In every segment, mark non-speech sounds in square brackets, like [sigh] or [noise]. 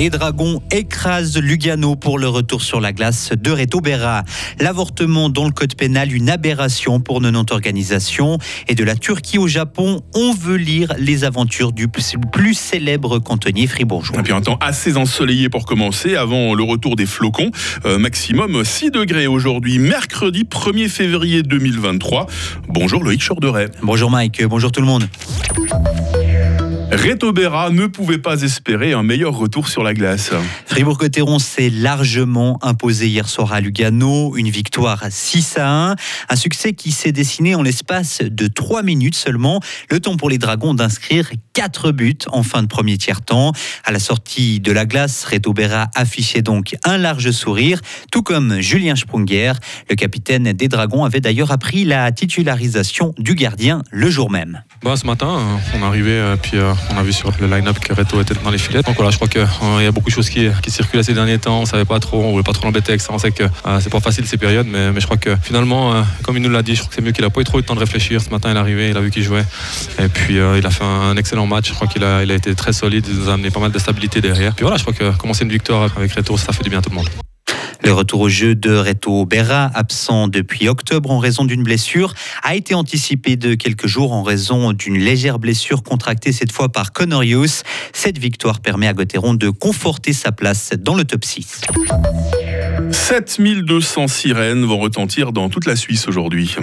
Les Dragons écrasent Lugano pour le retour sur la glace de Reto Berra. L'avortement dans le code pénal, une aberration pour nos organisation. Et de la Turquie au Japon, on veut lire les aventures du plus célèbre cantonnier fribourgeois. Et puis un temps assez ensoleillé pour commencer, avant le retour des flocons. Euh, maximum 6 degrés aujourd'hui, mercredi 1er février 2023. Bonjour Loïc Chorderet. Bonjour Mike, bonjour tout le monde. Reto Berra ne pouvait pas espérer un meilleur retour sur la glace. Fribourg-Gotteron s'est largement imposé hier soir à Lugano, une victoire 6 à 1, un succès qui s'est dessiné en l'espace de 3 minutes seulement, le temps pour les Dragons d'inscrire 4 buts en fin de premier tiers-temps. À la sortie de la glace, Reto Berra affichait donc un large sourire, tout comme Julien Sprunger. Le capitaine des Dragons avait d'ailleurs appris la titularisation du gardien le jour même. Bah, ce matin, euh, on est arrivé, euh, puis euh, on a vu sur le line-up que Reto était dans les filets. Donc voilà, je crois qu'il y a beaucoup de choses qui, qui circulent ces derniers temps. On savait pas trop, on voulait pas trop l'embêter avec ça. On sait que c'est pas facile ces périodes, mais, je crois que finalement, comme il nous l'a dit, je crois que c'est mieux qu'il a pas eu trop eu le temps de réfléchir. Ce matin, il est arrivé, il a vu qu'il jouait. Et puis il a fait un excellent match. Je crois qu'il a, été très solide, il nous a amené pas mal de stabilité derrière. Puis voilà, je crois que commencer une victoire avec Reto, ça fait du bien à tout le monde. Le retour au jeu de Reto Berra, absent depuis octobre en raison d'une blessure, a été anticipé de quelques jours en raison d'une légère blessure contractée cette fois par Conorius. Cette victoire permet à Gauthieron de conforter sa place dans le top 6. 7200 sirènes vont retentir dans toute la Suisse aujourd'hui.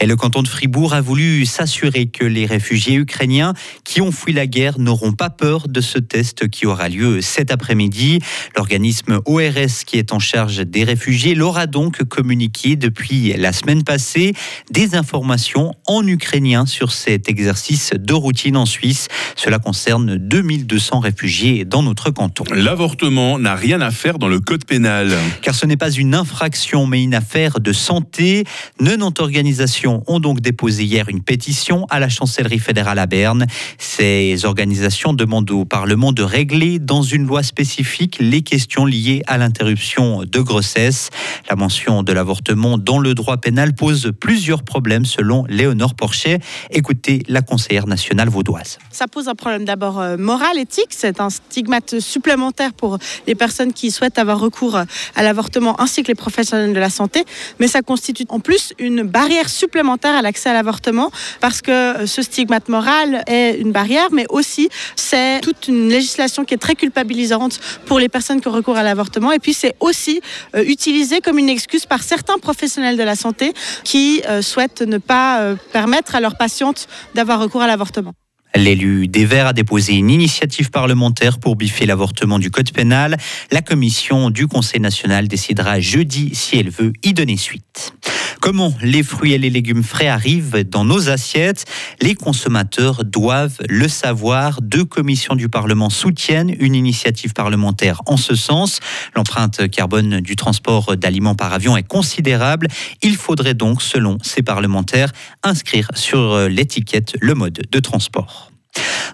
Et le canton de Fribourg a voulu s'assurer que les réfugiés ukrainiens qui ont fui la guerre n'auront pas peur de ce test qui aura lieu cet après-midi. L'organisme ORS qui est en charge des réfugiés leur a donc communiqué depuis la semaine passée des informations en ukrainien sur cet exercice de routine en Suisse. Cela concerne 2200 réfugiés dans notre canton. L'avortement n'a rien à faire dans le code pénal. Car ce n'est pas une infraction mais une affaire de santé. 90 organisations ont donc déposé hier une pétition à la chancellerie fédérale à Berne. Ces organisations demandent au Parlement de régler dans une loi spécifique les questions liées à l'interruption de grossesse. La mention de l'avortement dans le droit pénal pose plusieurs problèmes selon Léonore Porchet. Écoutez la conseillère nationale vaudoise. Ça pose un problème d'abord euh, moral, éthique. C'est un stigmate supplémentaire pour les personnes qui souhaitent avoir recours à l'avortement ainsi que les professionnels de la santé. Mais ça constitue en plus une barrière supplémentaire à l'accès à l'avortement parce que euh, ce stigmate moral est une barrière, mais aussi c'est toute une législation qui est très culpabilisante pour les personnes qui ont recours à l'avortement. Et puis c'est aussi euh, utilisé comme une excuse par certains professionnels de la santé qui euh, souhaitent ne pas permettre à leurs patientes d'avoir recours à l'avortement. L'élu des Verts a déposé une initiative parlementaire pour biffer l'avortement du Code pénal. La commission du Conseil national décidera jeudi si elle veut y donner suite. Comment les fruits et les légumes frais arrivent dans nos assiettes? Les consommateurs doivent le savoir. Deux commissions du Parlement soutiennent une initiative parlementaire en ce sens. L'empreinte carbone du transport d'aliments par avion est considérable. Il faudrait donc, selon ces parlementaires, inscrire sur l'étiquette le mode de transport.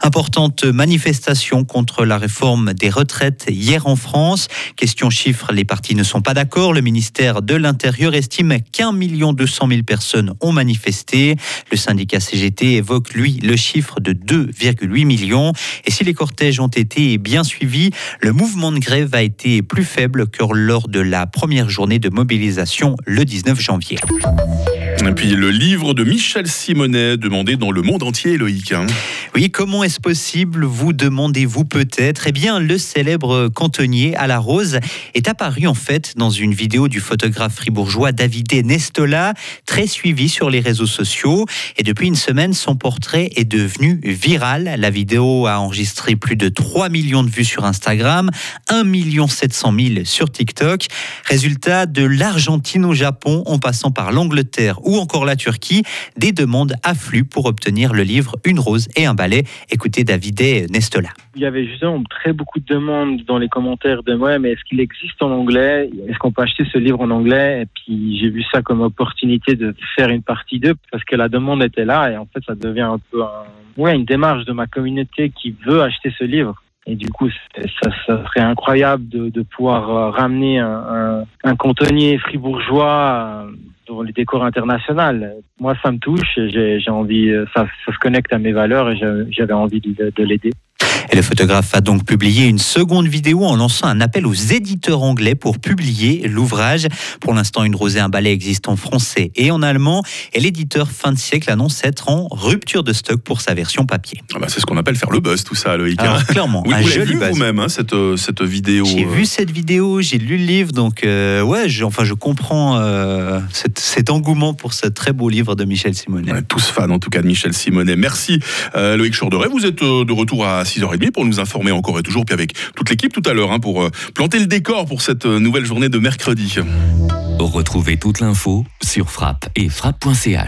Importante manifestation contre la réforme des retraites hier en France. Question chiffre, les partis ne sont pas d'accord. Le ministère de l'Intérieur estime qu'un million deux cent mille personnes ont manifesté. Le syndicat CGT évoque, lui, le chiffre de 2,8 millions. Et si les cortèges ont été bien suivis, le mouvement de grève a été plus faible que lors de la première journée de mobilisation le 19 janvier. Et puis le livre de Michel Simonet, demandé dans le monde entier, Loïc. Hein. Oui, comment est-ce possible Vous demandez-vous peut-être? Eh bien, le célèbre cantonnier à la rose est apparu en fait dans une vidéo du photographe fribourgeois Davide Nestola, très suivi sur les réseaux sociaux. Et depuis une semaine, son portrait est devenu viral. La vidéo a enregistré plus de 3 millions de vues sur Instagram, 1 700 000 sur TikTok. Résultat de l'Argentine au Japon, en passant par l'Angleterre encore la Turquie, des demandes affluent pour obtenir le livre Une rose et un balai. Écoutez David Nestola. Il y avait justement très beaucoup de demandes dans les commentaires de moi, mais est-ce qu'il existe en anglais? Est-ce qu'on peut acheter ce livre en anglais? Et puis j'ai vu ça comme opportunité de faire une partie 2 parce que la demande était là et en fait ça devient un peu ouais, une démarche de ma communauté qui veut acheter ce livre. Et du coup, ça, serait incroyable de, pouvoir euh, ramener un, un, un contenir fribourgeois euh, dans les décors internationaux. Moi, ça me touche. J'ai envie, ça, ça, se connecte à mes valeurs et j'avais envie de, de l'aider. Et le photographe a donc publié une seconde vidéo en lançant un appel aux éditeurs anglais pour publier l'ouvrage. Pour l'instant, Une rosée, un balai existe en français et en allemand. Et l'éditeur fin de siècle annonce être en rupture de stock pour sa version papier. Ah bah, c'est ce qu'on appelle faire le buzz, tout ça, Loïc. hein. Alors, clairement, [laughs] Oui, un vous l'avez joli vu vous-même, hein, cette, euh, cette vidéo. J'ai euh, vu cette vidéo, j'ai lu le livre, donc euh, ouais, je, enfin je comprends euh, cet, cet engouement pour ce très beau livre de Michel Simonet. Tous fans en tout cas de Michel Simonet. Merci euh, Loïc Chourderet. Vous êtes euh, de retour à 6h30 pour nous informer encore et toujours, puis avec toute l'équipe tout à l'heure, hein, pour euh, planter le décor pour cette nouvelle journée de mercredi. Retrouvez toute l'info sur frappe et frappe.ch.